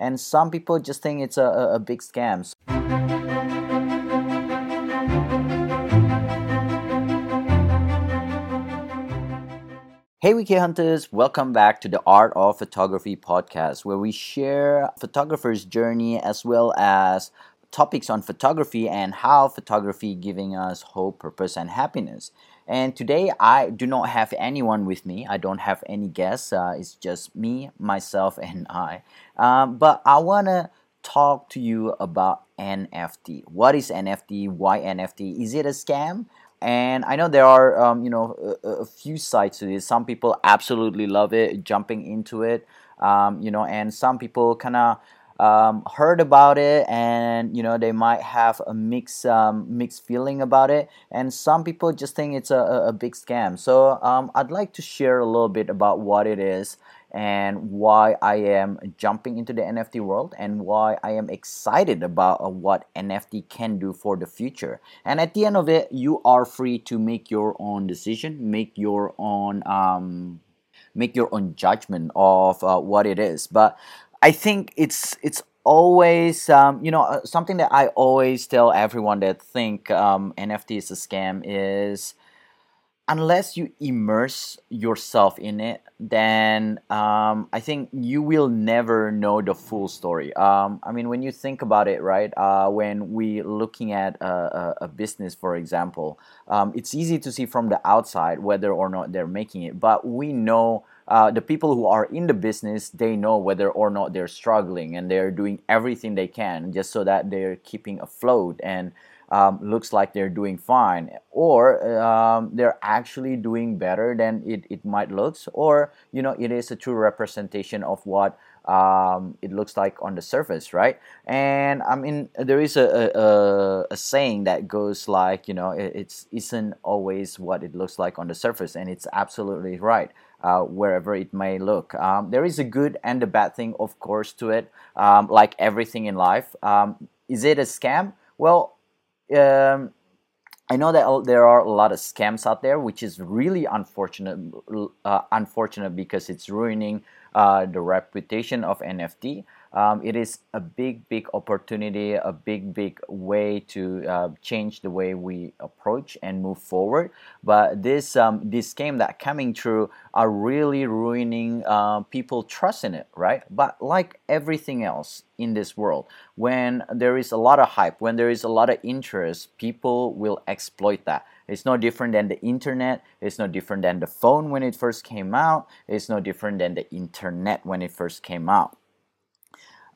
and some people just think it's a, a, big scam. Hey, Wicked Hunters, welcome back to the Art of Photography podcast, where we share photographers' journey as well as topics on photography and how photography giving us hope, purpose, and happiness. And today I do not have anyone with me. I don't have any guests. Uh, it's just me, myself, and I. Um, but I wanna talk to you about NFT. What is NFT? Why NFT? Is it a scam? and I know there are um, you know a, a, few sides to this. Some people absolutely love it, jumping into it, um, you know, and some people kind of um, heard about it, and you know they might have a mixed um, mixed feeling about it, and some people just think it's a, a big scam. So um, I'd like to share a little bit about what it is and why I am jumping into the NFT world and why I am excited about uh, what NFT can do for the future. And at the end of it, you are free to make your own decision, make your own um, make your own judgment of uh, what it is. But I think it's it's always um, you know uh, something that I always tell everyone that think um, NFT is a scam is unless you immerse yourself in it, then um, I think you will never know the full story. Um, I mean, when you think about it, right? Uh, when we looking at a, a, business, for example, um, it's easy to see from the outside whether or not they're making it, but we know. Uh, the people who are in the business they know whether or not they're struggling and they're doing everything they can just so that they're keeping afloat and um, looks like they're doing fine or um, they're actually doing better than it, it might looks or you know it is a true representation of what um, it looks like on the surface right? And i mean there is a, a, a saying that goes like you know it it's, isn't always what it looks like on the surface and it's absolutely right uh, wherever it may look. Um, there is a good and a bad thing, of course, to it, um, like everything in life. Um, is it a scam? Well, um, I know that there are a lot of scams out there, which is really unfortunate. Uh, unfortunate because it's ruining uh, the reputation of NFT um, it is a big, big opportunity, a big, big way to uh, change the way we approach and move forward. But this um, this game that coming through are really ruining uh, people trust in it, right? But like everything else in this world, when there is a lot of hype, when there is a lot of interest, people will exploit that. It's no different than the internet. It's no different than the phone when it first came out. It's no different than the internet when it first came out.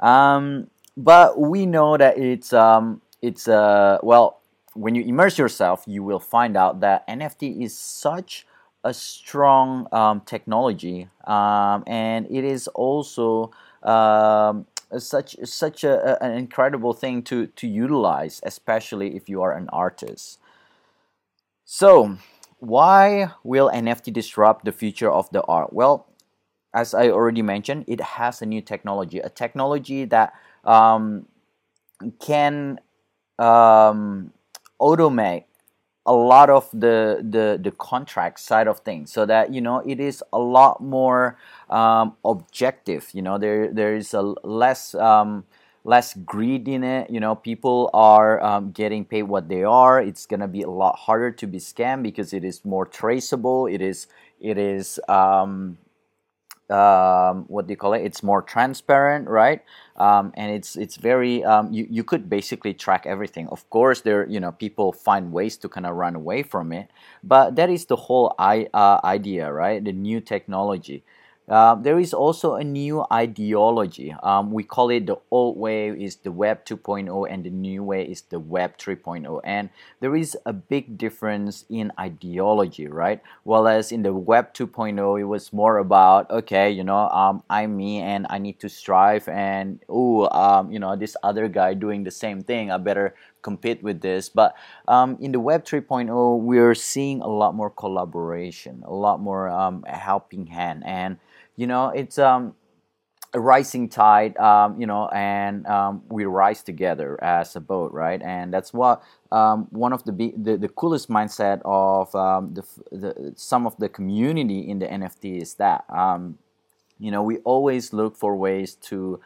Um, but we know that it's um, it's uh, well when you immerse yourself, you will find out that NFT is such a strong um, technology, um, and it is also um, such such a, an incredible thing to to utilize, especially if you are an artist. So, why will NFT disrupt the future of the art? Well, as I already mentioned, it has a new technology, a technology that um, can um, automate a lot of the, the the contract side of things so that you know it is a lot more um, objective you know there there is a less um, less greed in it you know people are um, getting paid what they are it's gonna be a lot harder to be scammed because it is more traceable it is it is um, what do you call it? It's more transparent, right? Um, and it's it's very um, you you could basically track everything. Of course, there you know people find ways to kind of run away from it, but that is the whole I, uh, idea, right? The new technology. Uh, there is also a new ideology. Um, we call it the old way is the Web 2.0 and the new way is the Web 3.0. And there is a big difference in ideology, right? Whereas in the Web 2.0, it was more about, okay, you know, um, I'm me and I need to strive and, oh, um, you know, this other guy doing the same thing, I better compete with this. But um, in the Web 3.0, we're seeing a lot more collaboration, a lot more um, helping hand. And you know it's um a rising tide um, you know and um, we rise together as a boat right and that's what um, one of the, the, the coolest mindset of um, the, the some of the community in the nft is that um, you know we always look for ways to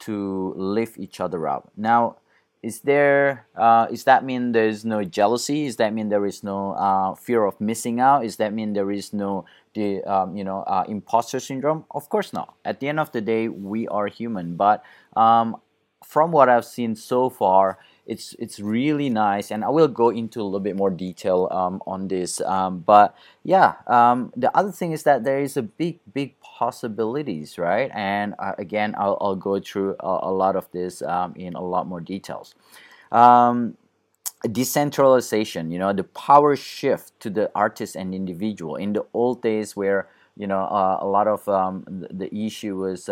to lift each other up. Now, is there uh, is that mean there is no jealousy? Is that mean there is no uh, fear of missing out? Is that mean there is no the um, you know uh, imposter syndrome? Of course not. At the end of the day, we are human. But um, from what I've seen so far, it's it's really nice and i will go into a little bit more detail um, on this um, but yeah um, the other thing is that there is a big big possibilities right and uh, again I'll, I'll go through a, a lot of this um, in a lot more details um, decentralization you know the power shift to the artist and individual. In the old days where you know uh, a lot of um, the, issue was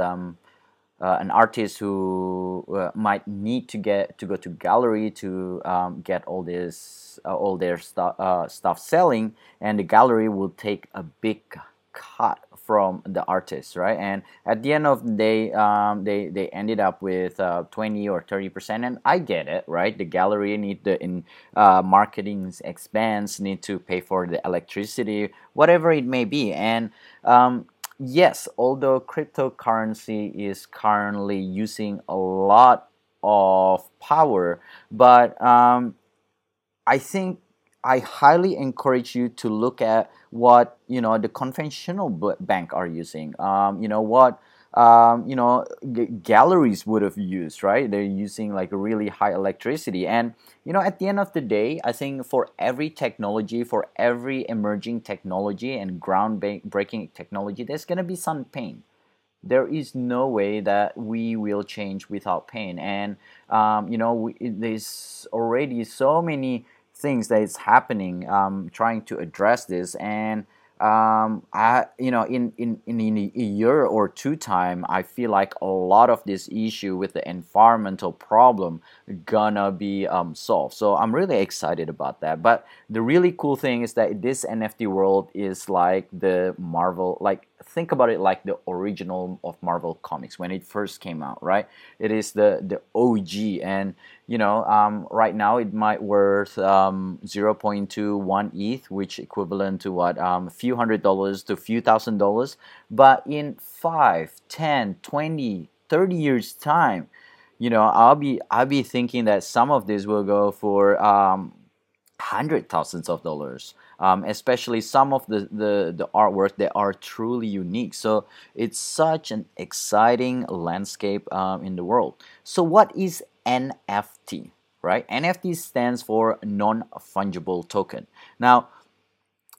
uh, an artist who uh, might need to get to go to gallery to um, get all this uh, all their uh, stuff selling and the gallery will take a big cut from the artist right? And at the end of the day um, they they ended up with uh, 20 or 30 percent. And i get it right? The gallery need the in uh, marketing expense need to pay for the electricity whatever it may be. And um, yes, although cryptocurrency is currently using a lot of power, but um, I think I highly encourage you to look at what you know the conventional bank are using. Um, you know what um, you know g- galleries would have used right? They're using like really high electricity. And you know at the end of the day i think for every technology for every emerging technology and groundbreaking technology there's going to be some pain. There is no way that we will change without pain. And um, you know we, there's already so many things that is happening um, trying to address this and um, I, you know, in, in, in a year or two time, I feel like a lot of this issue with the environmental problem gonna be um, solved. So I'm really excited about that. But the really cool thing is that this NFT world is like the Marvel, like think about it like the original of Marvel comics when it first came out, right? It is the the OG, and you know, um, right now it might worth um, 0.21 ETH, which equivalent to what um, a few hundred dollars to a few thousand dollars. But in 5, 10, 20, 30 years time, you know, I'll be I'll be thinking that some of this will go for um, hundred thousands of dollars um, especially some of the, the, the artwork that are truly unique. So it's such an exciting landscape um, in the world. So what is NFT? Right? NFT stands for non-fungible token. Now,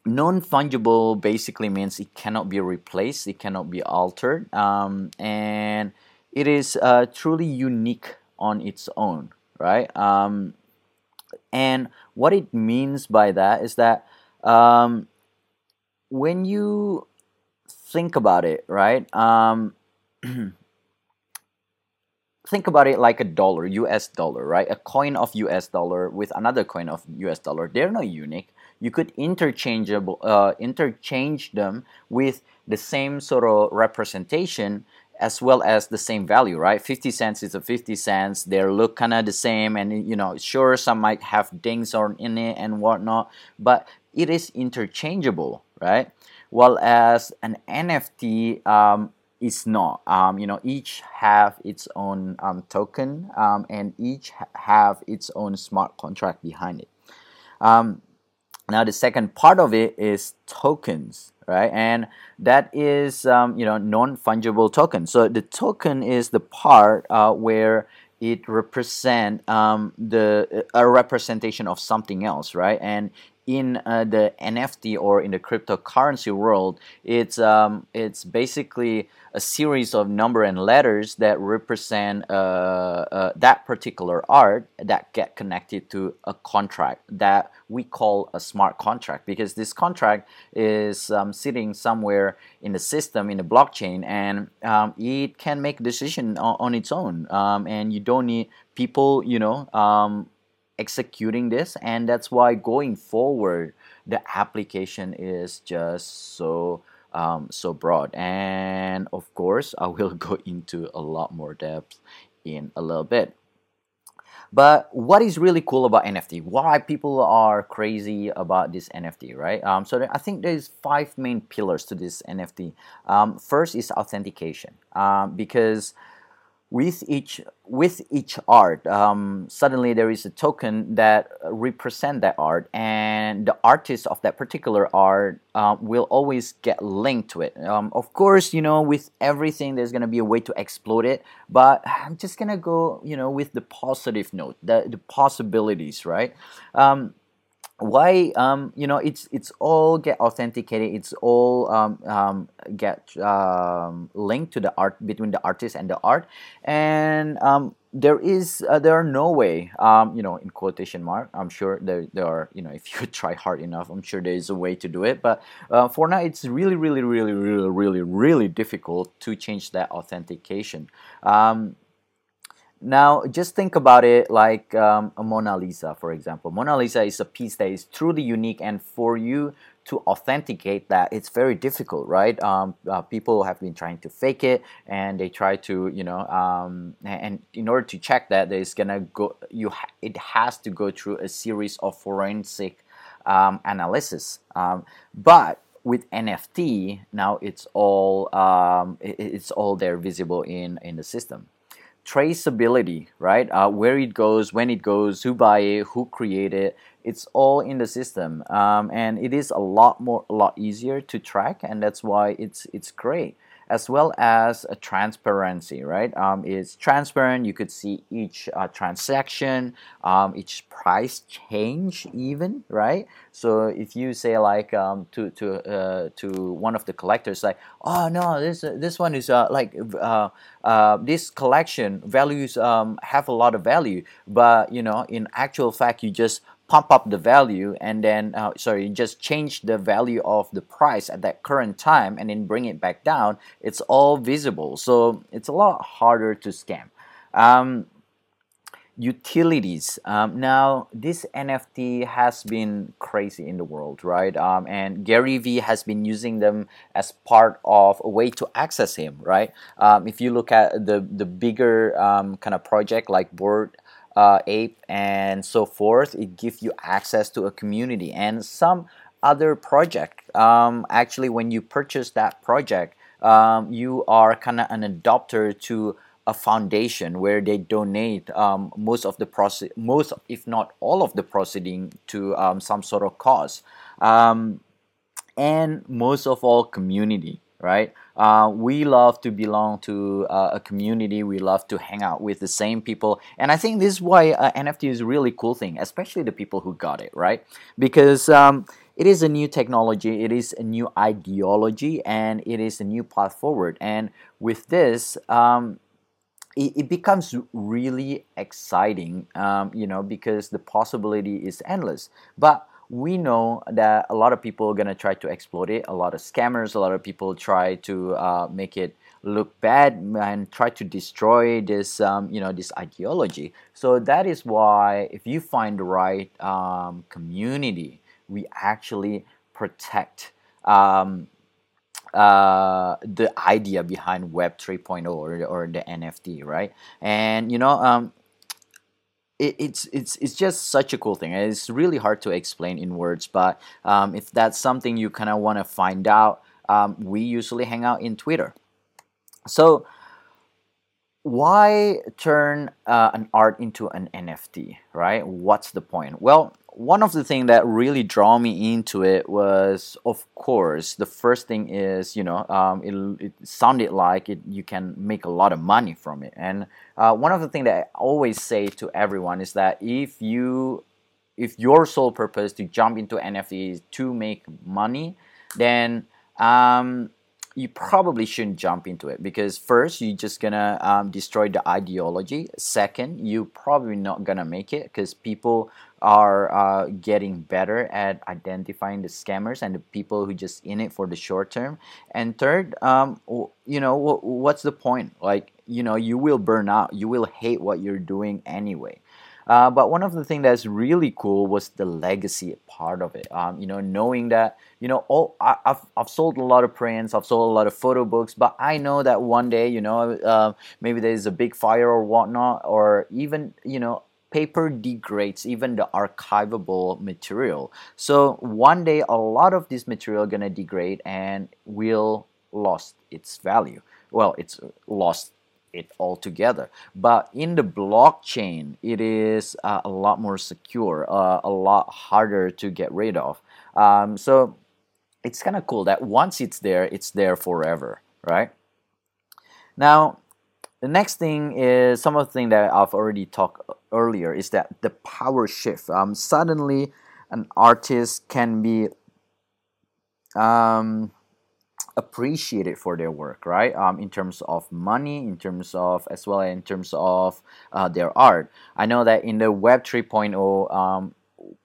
non-fungible basically means it cannot be replaced, it cannot be altered, um, and it is uh, truly unique on its own, right? Um, and what it means by that is that um, when you think about it, right? Think about it like a dollar, US dollar, right? A coin of US dollar with another coin of US dollar. They're not unique. You could interchangeable uh, interchange them with the same sort of representation as well as the same value, right? 50 cents is a 50 cents. They look kind of the same, and you know, sure, some might have dings on in it and whatnot, but it is interchangeable, right? While as an NFT um, is not. Um, you know, each have its own um, token um, and each ha- have its own smart contract behind it. Um, now, the second part of it is tokens, right? And that is, um, you know, non-fungible token. So the token is the part uh, where it represent um, the a representation of something else, right? And in uh, the NFT or in the cryptocurrency world, it's um, it's basically a series of number and letters that represent uh, uh, that particular art that get connected to a contract that we call a smart contract. Because this contract is um, sitting somewhere in the system in the blockchain and um, it can make decision on, on its own. Um, and you don't need people you know um, executing this and that's why going forward the application is just so um, so broad. And of course i will go into a lot more depth in a little bit. But what is really cool about nft why people are crazy about this nft right? Um, so i think there's five main pillars to this nft um, first is authentication. Um, because with each with each art um, suddenly there is a token that represent that art and the artist of that particular art uh, will always get linked to it. Um, of course you know with everything there's going to be a way to exploit it but i'm just going to go you know with the positive note the, the possibilities right? Um, why um, you know it's it's all get authenticated it's all um, um, get um, linked to the art between the artist and the art. And um, there is uh, there are no way um, you know in quotation mark i'm sure there, there are you know if you try hard enough i'm sure there is a way to do it. But uh, for now it's really really really really really really difficult to change that authentication. Um, now, just think about it like um, a Mona Lisa, for example. Mona Lisa is a piece that is truly unique, and for you to authenticate that, it's very difficult, right? Um, uh, people have been trying to fake it, and they try to, you know, um, and in order to check that, there's gonna go, you, ha- it has to go through a series of forensic um, analysis. Um, but with NFT, now it's all um, it, it's all there visible in in the system traceability, right? Uh, where it goes, when it goes, who buy it, who created it. It's all in the system, um, and it is a lot more, a lot easier to track, and that's why it's it's great as well as a transparency, right? Um, it's transparent. You could see each uh, transaction, um, each price change, even, right? So if you say like um, to to uh, to one of the collectors, like, oh no, this uh, this one is uh, like uh, uh, this collection values um, have a lot of value, but you know, in actual fact, you just pump up the value and then uh, sorry just change the value of the price at that current time and then bring it back down it's all visible. So it's a lot harder to scam. Um, utilities. Um, now this nft has been crazy in the world right? Um, and gary vee has been using them as part of a way to access him right? Um, if you look at the the bigger um, kind of project like Bored uh, ape and so forth it gives you access to a community and some other project. Um, actually when you purchase that project um, you are kind of an adopter to a foundation where they donate um, most of the process most if not all of the proceeding to um, some sort of cause. Um, and most of all community right? Uh, we love to belong to uh, a community. We love to hang out with the same people, and I think this is why uh, NFT is a really cool thing, especially the people who got it, right? Because um, it is a new technology, it is a new ideology, and it is a new path forward. And with this, um, it, it, becomes really exciting, um, you know, because the possibility is endless. But we know that a lot of people are going to try to exploit it. A lot of scammers, a lot of people try to uh, make it look bad and try to destroy this, um, you know, this ideology. So that is why if you find the right um, community, we actually protect um, uh, the idea behind Web 3.0 or, or the NFT, right? And you know, um, it, it's it's it's just such a cool thing. It's really hard to explain in words, but um, if that's something you kind of want to find out, um, we usually hang out in Twitter. So why turn uh, an art into an NFT, right? What's the point? Well, one of the things that really draw me into it was, of course, the first thing is you know um, it, it, sounded like it, you can make a lot of money from it, and uh, one of the things that I always say to everyone is that if you if your sole purpose to jump into NFTs to make money, then um, you probably shouldn't jump into it because first you're just gonna um, destroy the ideology. Second you're probably not gonna make it because people are uh, getting better at identifying the scammers and the people who just in it for the short term. And third um, you know what's the point? Like you know you will burn out. You will hate what you're doing anyway uh, but one of the things that's really cool was the legacy part of it. Um, you know, knowing that you know, all I, have I've sold a lot of prints, I've sold a lot of photo books, but I know that one day, you know, uh, maybe there's a big fire or whatnot, or even you know, paper degrades even the archivable material. So one day, a lot of this material gonna degrade and will lost its value. Well, it's lost it all together. But in the blockchain, it is uh, a lot more secure, uh, a lot harder to get rid of. Um, so it's kind of cool that once it's there, it's there forever, right? Now, the next thing is some of the thing that I've already talked earlier is that the power shift. Um, suddenly, an artist can be um, appreciated for their work, right? Um, in terms of money, in terms of as well as in terms of uh, their art. I know that in the Web 3.0, um,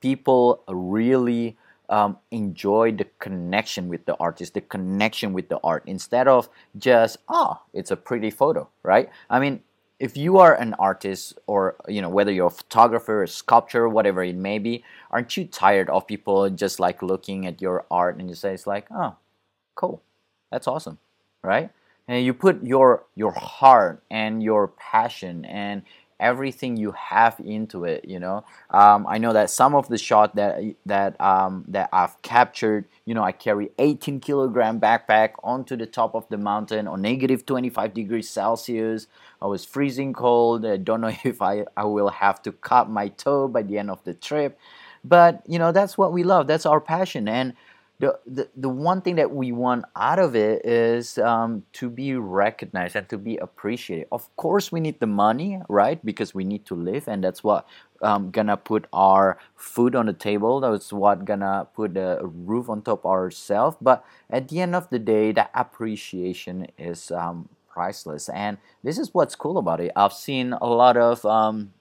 people really um, enjoy the connection with the artist, the connection with the art, instead of just oh, it's a pretty photo, right? I mean, if you are an artist or you know whether you're a photographer a sculptor whatever it may be aren't you tired of people just like looking at your art and you say it's like oh cool that's awesome right? And you put your your heart and your passion and everything you have into it you know? Um, i know that some of the shot that that um, that i've captured you know i carry 18 kilogram backpack onto the top of the mountain on negative 25 degrees celsius. I was freezing cold. I don't know if i i will have to cut my toe by the end of the trip. But you know that's what we love. That's our passion. And the, the, the one thing that we want out of it is um, to be recognized and to be appreciated. Of course, we need the money, right? Because we need to live, and that's what um, gonna put our food on the table. That's what gonna put a roof on top ourselves. But at the end of the day, that appreciation is um, priceless, and this is what's cool about it. I've seen a lot of um,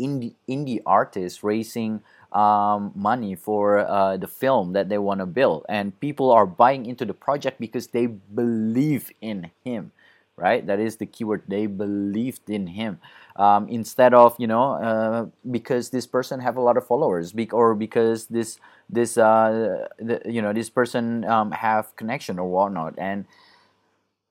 indie indie artists raising um, money for uh, the film that they want to build, and people are buying into the project because they believe in him, right? That is the keyword. They believed in him um, instead of you know uh, because this person have a lot of followers, or because this this uh, the, you know this person um, have connection or whatnot, and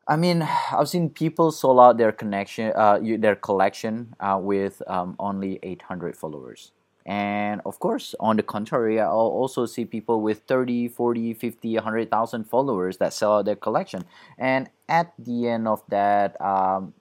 I mean, I've seen people sold out their connection, uh, their collection uh, with um, only 800 followers. And of course, on the contrary, I'll also see people with 30, 40, 50, 100,000 followers that sell out their collection. And at the end of that, um,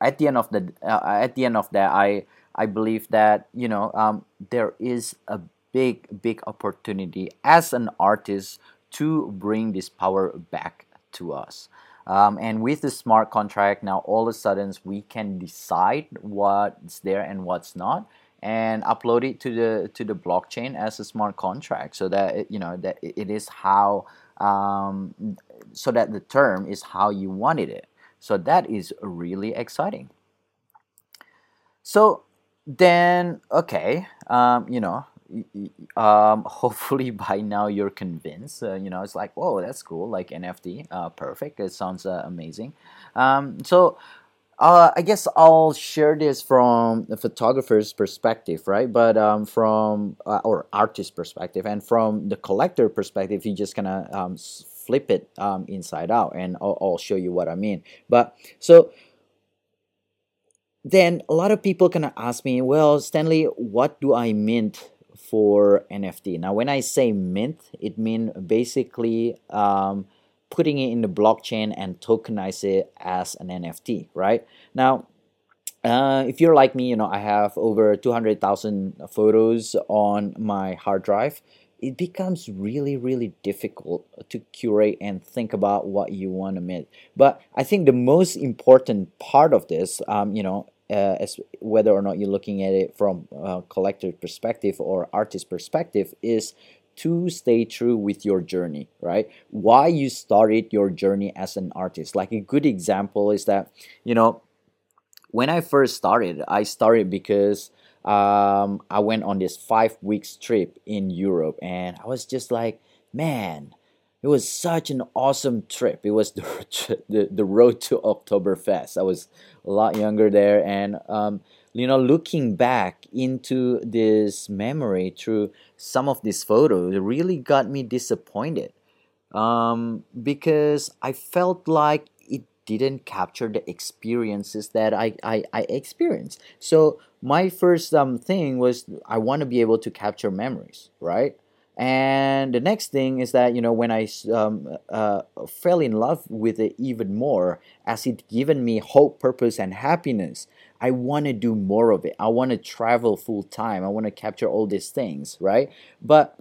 at the end of the uh, at the end of that, I I believe that you know um, there is a big big opportunity as an artist to bring this power back to us. Um, and with the smart contract, now all of a sudden we can decide what's there and what's not and upload it to the to the blockchain as a smart contract so that you know that it is how um, so that the term is how you wanted it. So that is really exciting. So then okay um, you know um, hopefully by now you're convinced uh, you know it's like whoa that's cool like nft uh, perfect it sounds uh, amazing um, so uh, I guess I'll share this from the photographer's perspective, right? But um, from uh, or artist perspective, and from the collector perspective, you just of um, flip it um, inside out, and I'll, I'll show you what I mean. But so then a lot of people of ask me, well, Stanley, what do I mint for NFT? Now, when I say mint, it means basically um, putting it in the blockchain and tokenize it as an NFT, right? Now, uh, if you're like me, you know, I have over 200,000 photos on my hard drive. It becomes really, really difficult to curate and think about what you want to mint. But I think the most important part of this, um, you know, uh, as whether or not you're looking at it from a collector perspective or artist perspective, is to stay true with your journey, right? Why you started your journey as an artist. Like a good example is that, you know, when I first started, I started because um, I went on this five weeks trip in Europe and I was just like, man, it was such an awesome trip. It was the, the, the road to Oktoberfest. I was a lot younger there and um, you know looking back into this memory through some of these photos it really got me disappointed um, because i felt like it didn't capture the experiences that i, I, I experienced so my first um, thing was i want to be able to capture memories right and the next thing is that you know when i um, uh, fell in love with it even more as it given me hope purpose and happiness i want to do more of it. I want to travel full time. I want to capture all these things right? But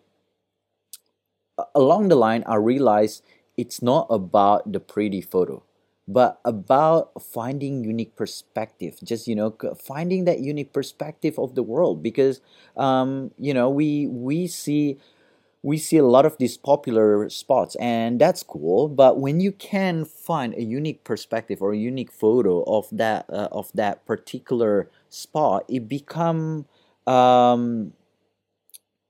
along the line i realized it's not about the pretty photo but about finding unique perspective. Just you know finding that unique perspective of the world because um, you know we we see we see a lot of these popular spots and that's cool but when you can find a unique perspective or a unique photo of that uh, of that particular spot it become um,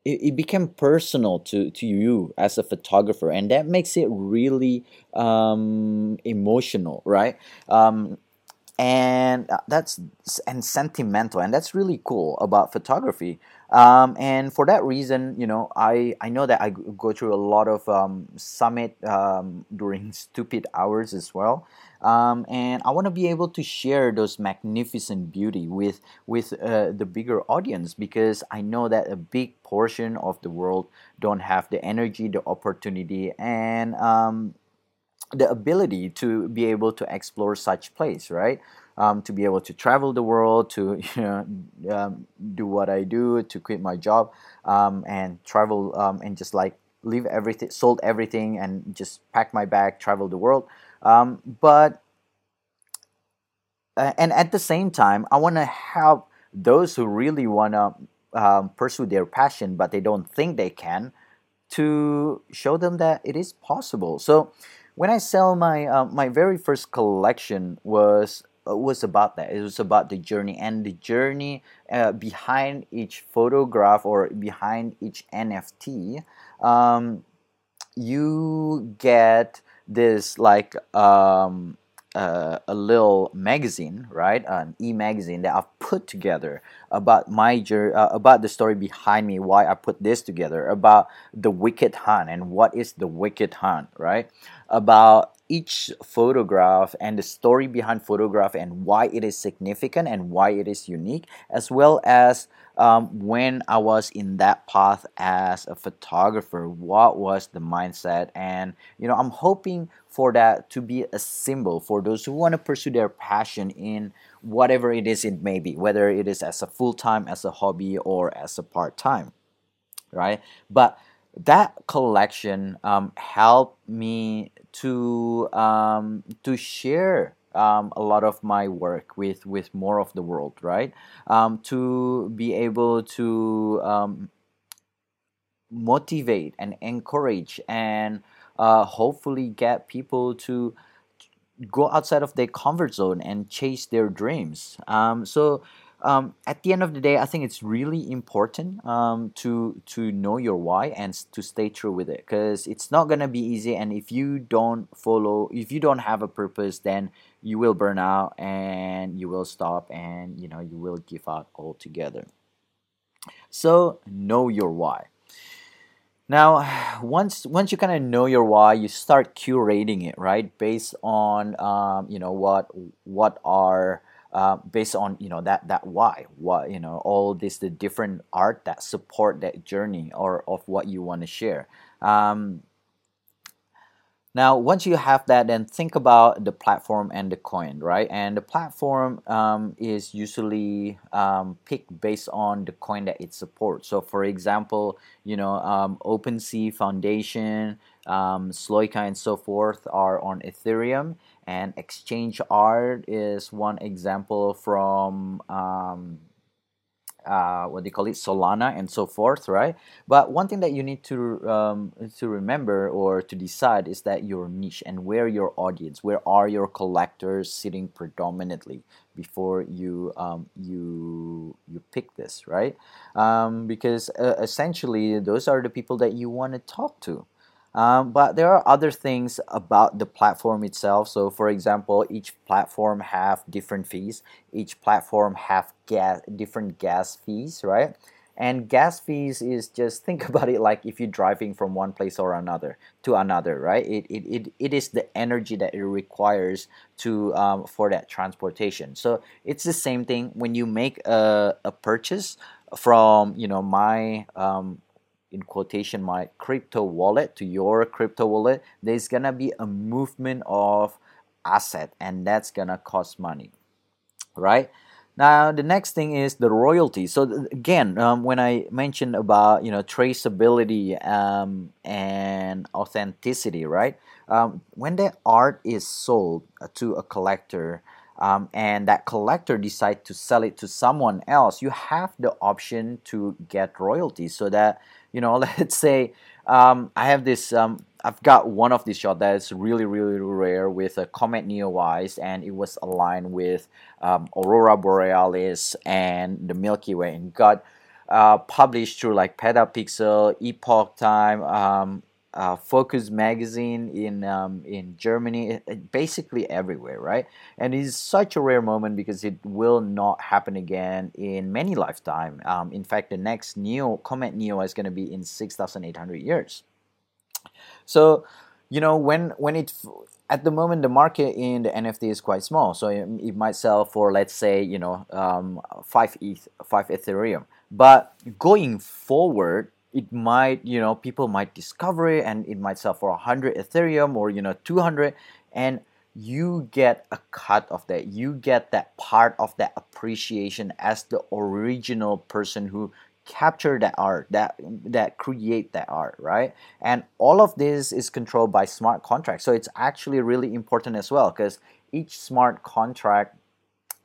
it, became personal to, to you as a photographer and that makes it really um, emotional right? Um, and uh, that's and sentimental and that's really cool about photography um, and for that reason you know i i know that i go through a lot of um, summit um, during stupid hours as well. Um, and i want to be able to share those magnificent beauty with with uh, the bigger audience because i know that a big portion of the world don't have the energy the opportunity and um, the ability to be able to explore such place right um, to be able to travel the world to you know um, do what i do to quit my job um, and travel um, and just like leave everything sold everything and just pack my bag travel the world. Um, but uh, and at the same time i want to help those who really want to um, pursue their passion but they don't think they can to show them that it is possible. So when I sell my uh, my very first collection was was about that. It was about the journey and the journey uh, behind each photograph or behind each NFT. Um, you get this like um, uh, a little magazine, right? An e-magazine that I've put together about my journey, uh, about the story behind me, why I put this together, about the Wicked Hunt and what is the Wicked Hunt, right? About each photograph and the story behind photograph and why it is significant and why it is unique, as well as um, when I was in that path as a photographer, what was the mindset? And you know, I'm hoping for that to be a symbol for those who want to pursue their passion in whatever it is it may be, whether it is as a full time, as a hobby, or as a part time, right? But that collection um, helped me to um, to share um, a lot of my work with with more of the world, right? Um, to be able to um, motivate and encourage and uh, hopefully get people to go outside of their comfort zone and chase their dreams. Um, so um, at the end of the day, I think it's really important um, to to know your why and to stay true with it because it's not gonna be easy. And if you don't follow, if you don't have a purpose, then you will burn out and you will stop and you know you will give up altogether. So know your why. Now, once once you kind of know your why, you start curating it right based on um, you know what what are uh, based on you know that that why what you know all this the different art that support that journey or of what you want to share. Um, now once you have that then think about the platform and the coin right? And the platform um, is usually um, picked based on the coin that it supports. So for example you know um, OpenSea Foundation um, Sloika and so forth are on Ethereum and exchange art is one example from um, uh, what they call it? Solana and so forth right? But one thing that you need to um, to remember or to decide is that your niche and where your audience where are your collectors sitting predominantly before you um, you you pick this right? Um, because uh, essentially those are the people that you want to talk to um, but there are other things about the platform itself. So, for example, each platform have different fees. Each platform have gas different gas fees, right? And gas fees is just think about it like if you're driving from one place or another to another, right? It, it, it, it is the energy that it requires to um, for that transportation. So it's the same thing when you make a, a purchase from you know my um, in quotation my crypto wallet to your crypto wallet there's gonna be a movement of asset and that's gonna cost money right? Now the next thing is the royalty. So again um, when i mentioned about you know traceability um, and authenticity right? Um, when the art is sold uh, to a collector um, and that collector decide to sell it to someone else you have the option to get royalty so that you know let's say um, i have this um, i've got one of these shots that's really really rare with a comet neowise and it was aligned with um, aurora borealis and the milky way and got uh, published through like petapixel epoch time um, uh, Focus magazine in um, in Germany, basically everywhere, right? And it's such a rare moment because it will not happen again in many lifetime. Um, in fact, the next Neo Comet Neo is going to be in six thousand eight hundred years. So, you know, when when it at the moment the market in the NFT is quite small, so it, it might sell for let's say you know um, five ETH, five Ethereum. But going forward, it might you know people might discover it and it might sell for 100 ethereum or you know 200 and you get a cut of that. You get that part of that appreciation as the original person who captured that art that that create that art right? And all of this is controlled by smart contracts. So it's actually really important as well because each smart contract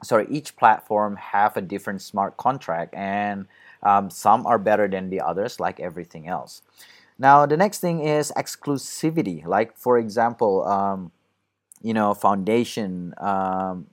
sorry each platform have a different smart contract and um, some are better than the others, like everything else. Now, the next thing is exclusivity. Like, for example, um, you know, foundation, um,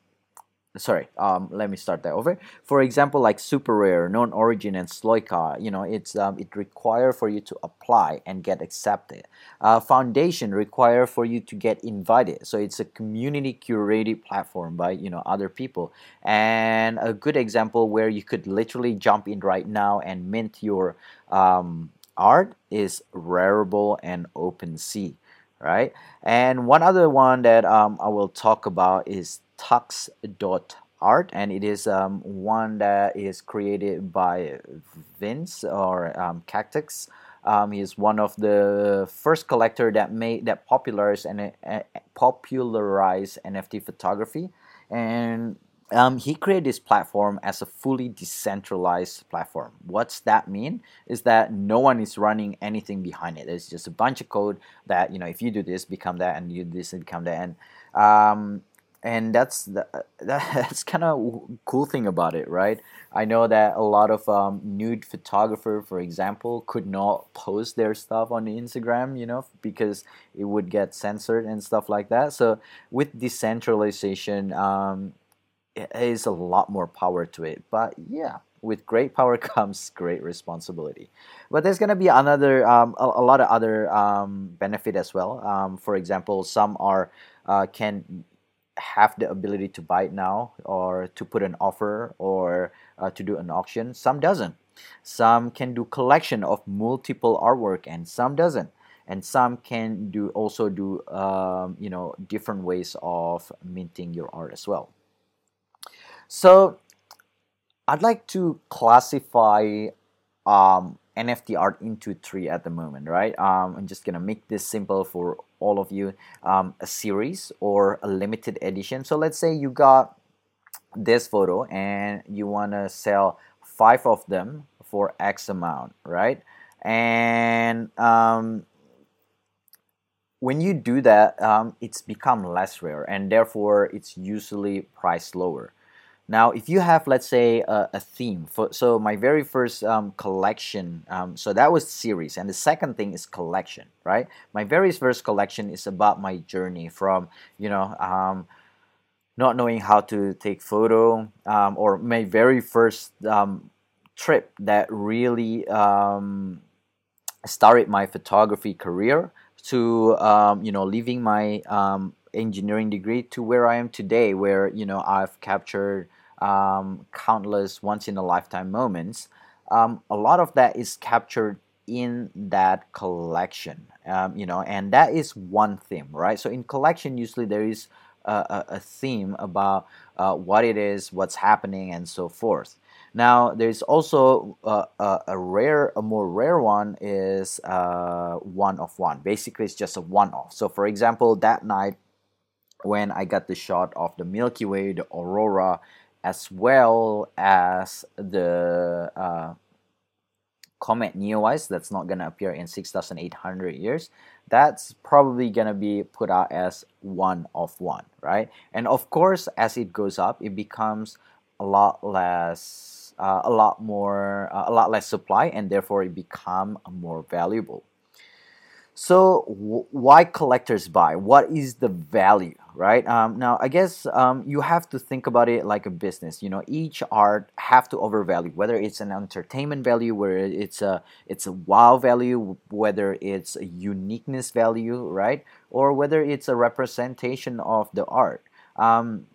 sorry um, let me start that over. For example like super rare known origin and sloika you know it's um, it require for you to apply and get accepted. Uh, foundation require for you to get invited. So it's a community curated platform by you know other people. And a good example where you could literally jump in right now and mint your um, art is Rarible and Open OpenSea right and one other one that um, I will talk about is tux.art and it is um, one that is created by Vince or um, Cactus. Um, he's one of the first collector that made that popularized and uh, popularized NFT photography, and um, he created this platform as a fully decentralized platform. What's that mean? Is that no one is running anything behind it. It's just a bunch of code that you know if you do this, become that, and you do this, and become that, and um, and that's the, that's kind of cool thing about it right i know that a lot of um, nude photographer for example could not post their stuff on instagram you know because it would get censored and stuff like that so with decentralization um, it is a lot more power to it. But yeah with great power comes great responsibility. But there's going to be another um, a, a, lot of other um, benefit as well. Um, for example some are uh, can have the ability to buy it now or to put an offer or uh, to do an auction. Some doesn't. Some can do collection of multiple artwork and some doesn't. And some can do also do um, you know different ways of minting your art as well so i'd like to classify um, NFT art into three at the moment, right? Um, I'm just gonna make this simple for all of you. Um, a series or a limited edition. So let's say you got this photo and you wanna sell five of them for X amount, right? And um, when you do that, um, it's become less rare and therefore it's usually priced lower. Now, if you have, let's say, a, a theme, for, so my very first um, collection, um, so that was series, and the second thing is collection, right? My very first collection is about my journey from, you know, um, not knowing how to take photo, um, or my very first um, trip that really um, started my photography career to, you know, leaving my engineering degree to where I am today, where you know I've captured um, countless once in a lifetime moments. Um, a lot of that is captured in that collection, um, you know, and that is one theme, right? So in collection, usually there is a, a theme about uh, what it is, what's happening, and so forth. Now, there's also uh, a, a, rare, a more rare one is uh, one of one. Basically, it's just a one off. So, for example, that night when I got the shot of the Milky Way, the aurora, as well as the uh, comet Neowise that's not going to appear in 6,800 years, that's probably going to be put out as one of one, right? And of course, as it goes up, it becomes a lot less, uh, a lot more, uh, a lot less supply, and therefore it become more valuable. So, w- why collectors buy? What is the value, right? Um, now, I guess um, you have to think about it like a business. You know, each art have to overvalue, whether it's an entertainment value, whether it's a it's a wow value, whether it's a uniqueness value, right, or whether it's a representation of the art. Um,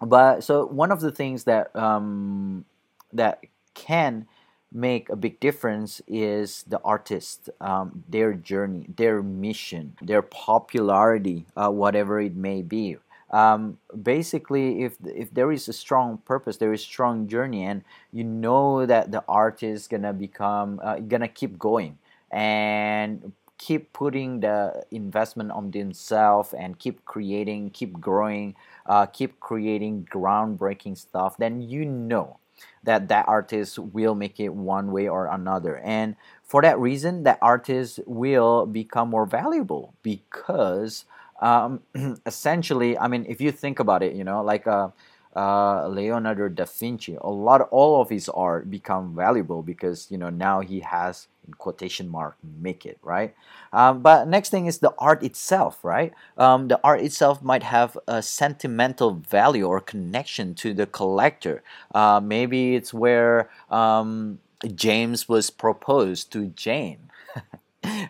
but so one of the things that um, that can make a big difference is the artist, um, their journey, their mission, their popularity, uh, whatever it may be. Um, basically, if if there is a strong purpose, there is strong journey, and you know that the artist gonna become uh, gonna keep going and keep putting the investment on themselves and keep creating, keep growing, uh, keep creating groundbreaking stuff, then you know that that artist will make it one way or another. And for that reason that artist will become more valuable because um, essentially i mean if you think about it you know like uh, uh, Leonardo da Vinci, a lot, all of his art become valuable because you know now he has in quotation mark make it right. Um, but next thing is the art itself, right? Um, the art itself might have a sentimental value or connection to the collector. Uh, maybe it's where um, James was proposed to Jane.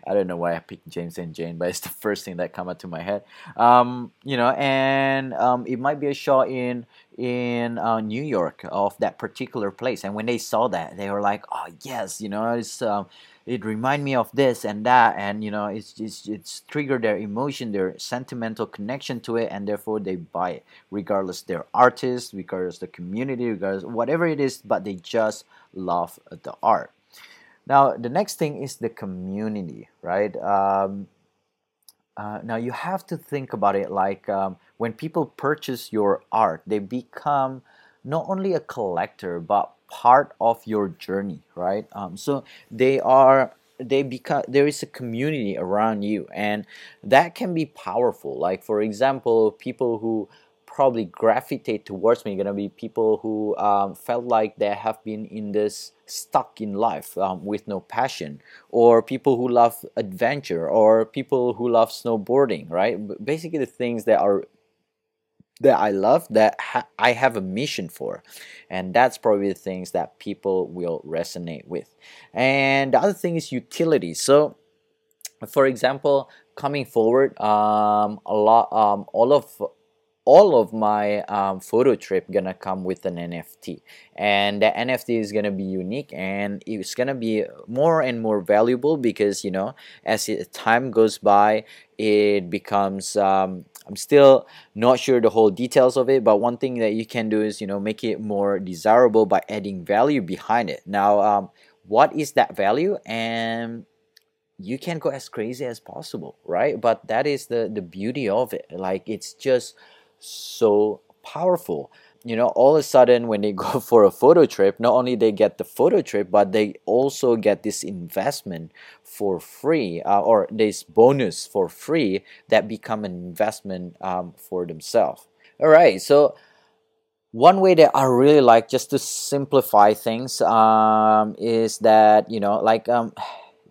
I don't know why I picked James and Jane, but it's the first thing that come up to my head. Um, you know, and um, it might be a shot in in uh, New York of that particular place. And when they saw that, they were like, "Oh yes, you know, it's um, it remind me of this and that," and you know, it's it's it's triggered their emotion, their sentimental connection to it, and therefore they buy it, regardless their artist, regardless the community, regardless whatever it is, but they just love the art. Now, the next thing is the community, right? Um, uh, now, you have to think about it like um, when people purchase your art, they become not only a collector, but part of your journey, right? Um, so they are they become there is a community around you and that can be powerful like for example people who probably gravitate towards me gonna be people who um, felt like they have been in this stuck in life um, with no passion or people who love adventure or people who love snowboarding right? Basically the things that are that I love that ha- I have a mission for. And that's probably the things that people will resonate with. And the other thing is utility. So for example coming forward um, a lot um, all of all of my um, photo trip gonna come with an nft and the nft is gonna be unique and it's gonna be more and more valuable because you know as it, time goes by it becomes um, i'm still not sure the whole details of it but one thing that you can do is you know make it more desirable by adding value behind it. Now um, what is that value? And you can go as crazy as possible right? But that is the the beauty of it. Like it's just so powerful. You know all of a sudden when they go for a photo trip not only they get the photo trip but they also get this investment for free uh, or this bonus for free that become an investment um, for themselves. All right so one way that I really like just to simplify things um, is that you know like um,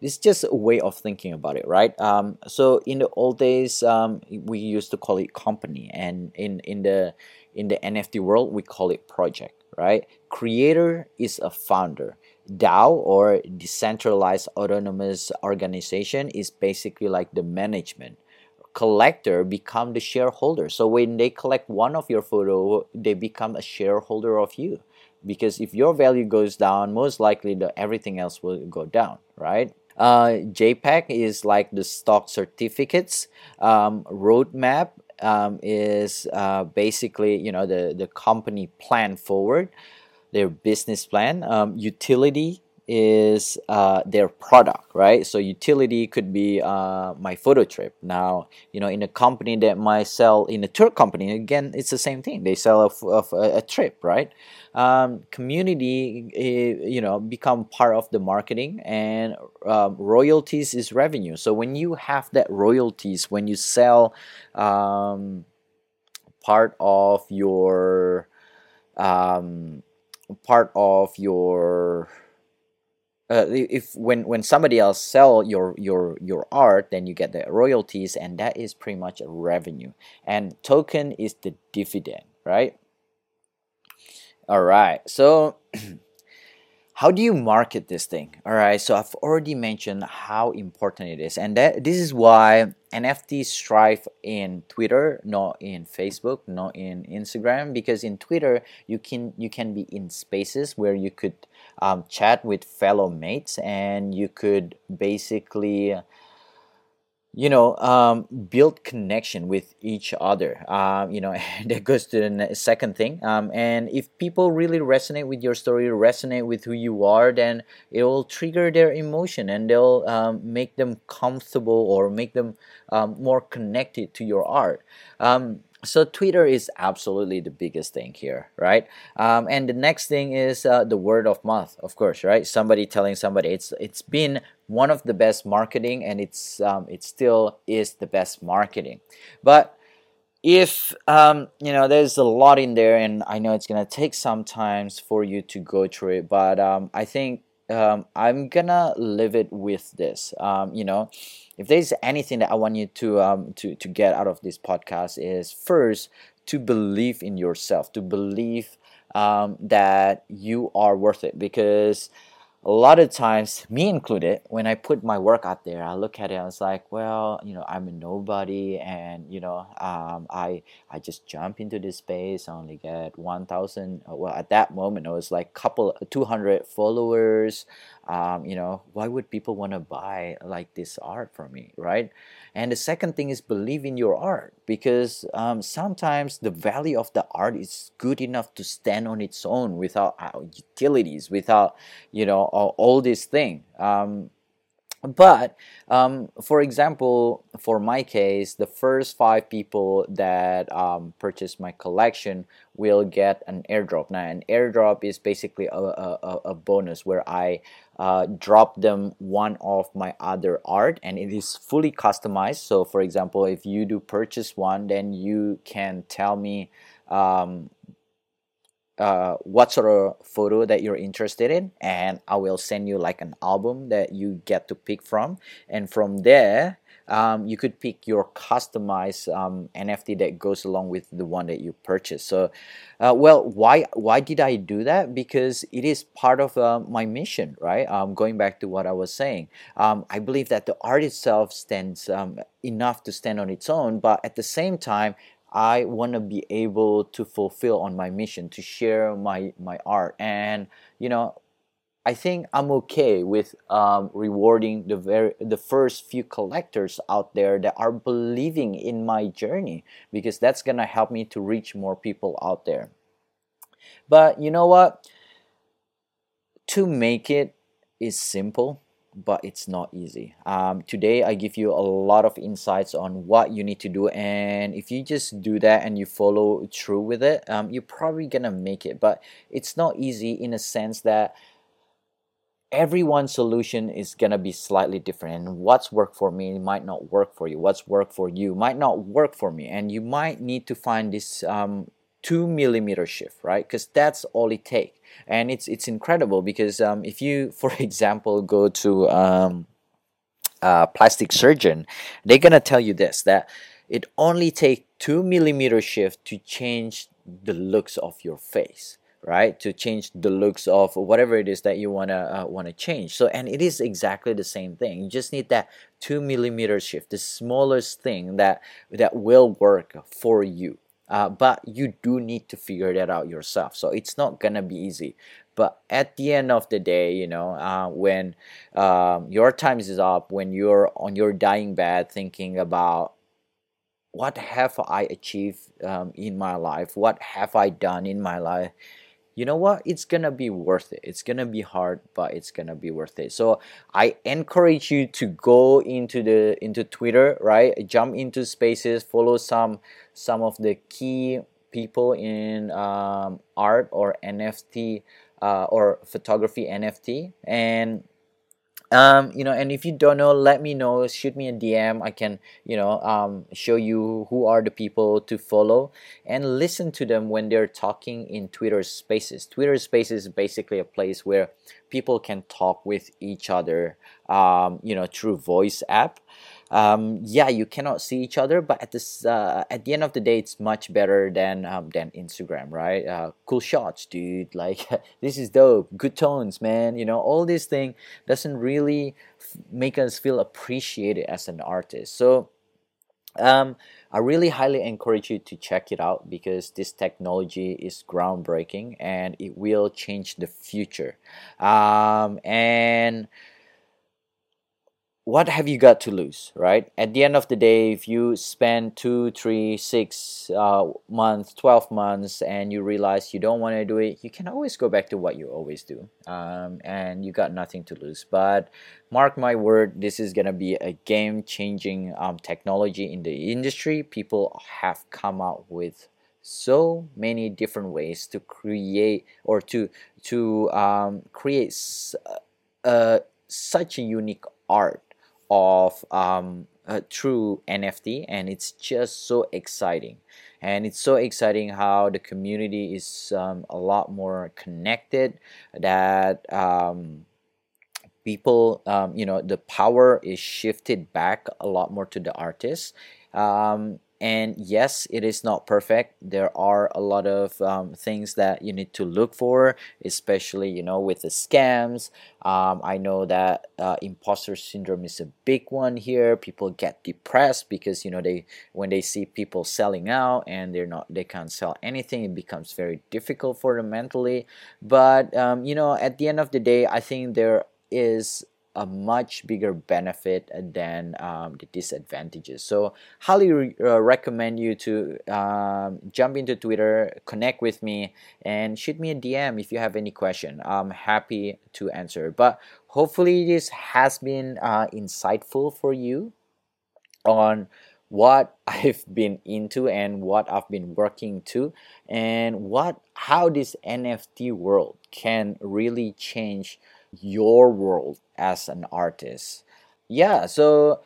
it's just a way of thinking about it right? Um, so in the old days um, we used to call it company and in in the in the nft world we call it project right? Creator is a founder. Dao or decentralized autonomous organization is basically like the management. Collector become the shareholder. So when they collect one of your photo they become a shareholder of you. Because if your value goes down most likely the everything else will go down right uh, JPEG is like the stock certificates. Um, roadmap um, is uh, basically you know the the company plan forward, their business plan. Um, utility is uh, their product, right? So utility could be uh, my photo trip. Now, you know, in a company that might sell in a tour company, again, it's the same thing. They sell a, a, a trip, right? Um, community, eh, you know, become part of the marketing, and um, royalties is revenue. So when you have that royalties, when you sell um, part of your um, part of your uh, if when when somebody else sell your your your art then you get the royalties and that is pretty much a revenue. And token is the dividend right? All right so how do you market this thing? All right so i've already mentioned how important it is and that this is why nfts strive in twitter not in facebook not in instagram because in twitter you can you can be in spaces where you could um, chat with fellow mates and you could basically you know um, build connection with each other um, you know that goes to the second thing um, and if people really resonate with your story resonate with who you are then it will trigger their emotion and they'll um, make them comfortable or make them um, more connected to your art. Um, so twitter is absolutely the biggest thing here right? Um, and the next thing is uh, the word of mouth of course right? Somebody telling somebody it's it's been one of the best marketing and it's um, it still is the best marketing. But if um, you know there's a lot in there and i know it's gonna take some times for you to go through it but um, i think um, i'm gonna live it with this. Um, you know if there's anything that I want you to um, to to get out of this podcast is first to believe in yourself, to believe um, that you are worth it because a lot of times, me included, when I put my work out there, I look at it, I was like, well, you know, I'm a nobody, and you know, um, I I just jump into this space, I only get one thousand. Well, at that moment, it was like couple two hundred followers. Um, you know, why would people want to buy like this art from me, right? And the second thing is believe in your art because um, sometimes the value of the art is good enough to stand on its own without uh, utilities, without you know all, all these things. Um, but um, for example for my case the first five people that um, purchase my collection will get an airdrop now an airdrop is basically a, a, a bonus where i uh, drop them one of my other art and it is fully customized. So for example if you do purchase one then you can tell me um, uh, what sort of photo that you're interested in and i will send you like an album that you get to pick from. And from there um, you could pick your customized um, nft that goes along with the one that you purchase so uh, well why why did i do that? Because it is part of uh, my mission right? Um, going back to what i was saying um, i believe that the art itself stands um, enough to stand on its own but at the same time I want to be able to fulfill on my mission to share my my art. And you know I think I'm okay with um, rewarding the very the first few collectors out there that are believing in my journey because that's gonna help me to reach more people out there. But you know what? To make it is simple but it's not easy. Um, today, I give you a lot of insights on what you need to do, and if you just do that and you follow through with it, um, you're probably gonna make it. But it's not easy in a sense that everyone's solution is gonna be slightly different, and what's worked for me might not work for you. What's worked for you might not work for me, and you might need to find this um, two millimeter shift, right? Because that's all it takes and it's it's incredible because um, if you, for example, go to um, a plastic surgeon, they're gonna tell you this that it only takes two millimeter shift to change the looks of your face right to change the looks of whatever it is that you want to uh, want to change. So and it is exactly the same thing. You just need that two millimeter shift the smallest thing that that will work for you. Uh, but you do need to figure that out yourself. So it's not gonna be easy. But at the end of the day you know uh, when um, your time is up when you're on your dying bed thinking about what have I achieved um, in my life? What have I done in my life? You know what? It's gonna be worth it. It's gonna be hard, but it's gonna be worth it. So I encourage you to go into the into Twitter, right? Jump into spaces, follow some some of the key people in um, art or NFT uh, or photography NFT and um, you know and if you don't know let me know shoot me a dm i can you know um, show you who are the people to follow and listen to them when they're talking in twitter spaces. Twitter spaces is basically a place where people can talk with each other um, you know through voice app um, yeah, you cannot see each other, but at this uh, at the end of the day, it's much better than um, than Instagram, right? Uh, cool shots, dude. Like this is dope. Good tones, man. You know, all this thing doesn't really f- make us feel appreciated as an artist. So. Um, I really highly encourage you to check it out because this technology is groundbreaking and it will change the future. Um, and what have you got to lose right? At the end of the day if you spend two three six uh, months 12 months and you realize you don't want to do it you can always go back to what you always do um, and you got nothing to lose. But mark my word this is going to be a game changing um, technology in the industry. People have come out with so many different ways to create or to to um, create uh, such a unique art of um, a true NFT, and it's just so exciting. And it's so exciting how the community is um, a lot more connected. That um, people, um, you know, the power is shifted back a lot more to the artists. Um, and yes it is not perfect. There are a lot of um, things that you need to look for especially you know with the scams. Um, i know that uh, imposter syndrome is a big one here. People get depressed because you know they when they see people selling out and they're not they can't sell anything it becomes very difficult for them mentally. But um, you know at the end of the day i think there is a much bigger benefit than um, the disadvantages. So, highly re- uh, recommend you to um, jump into Twitter, connect with me, and shoot me a DM if you have any question. I'm happy to answer. But hopefully, this has been uh, insightful for you on what I've been into and what I've been working to and what how this NFT world can really change your world as an artist. Yeah so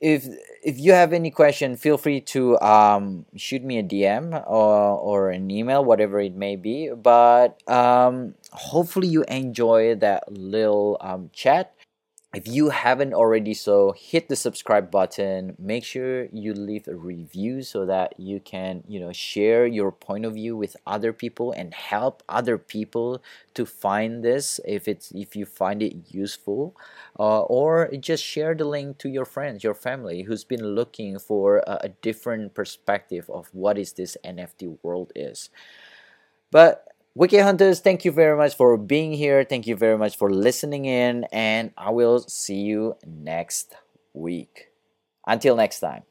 if if you have any question feel free to um, shoot me a dm or, or an email whatever it may be. But um, hopefully you enjoy that little um, chat if you haven't already so hit the subscribe button. Make sure you leave a review so that you can you know share your point of view with other people and help other people to find this if it's if you find it useful. Uh, or just share the link to your friends your family who's been looking for a, a different perspective of what is this nft world is. But Wicked Hunters, thank you very much for being here. Thank you very much for listening in, and I will see you next week. Until next time.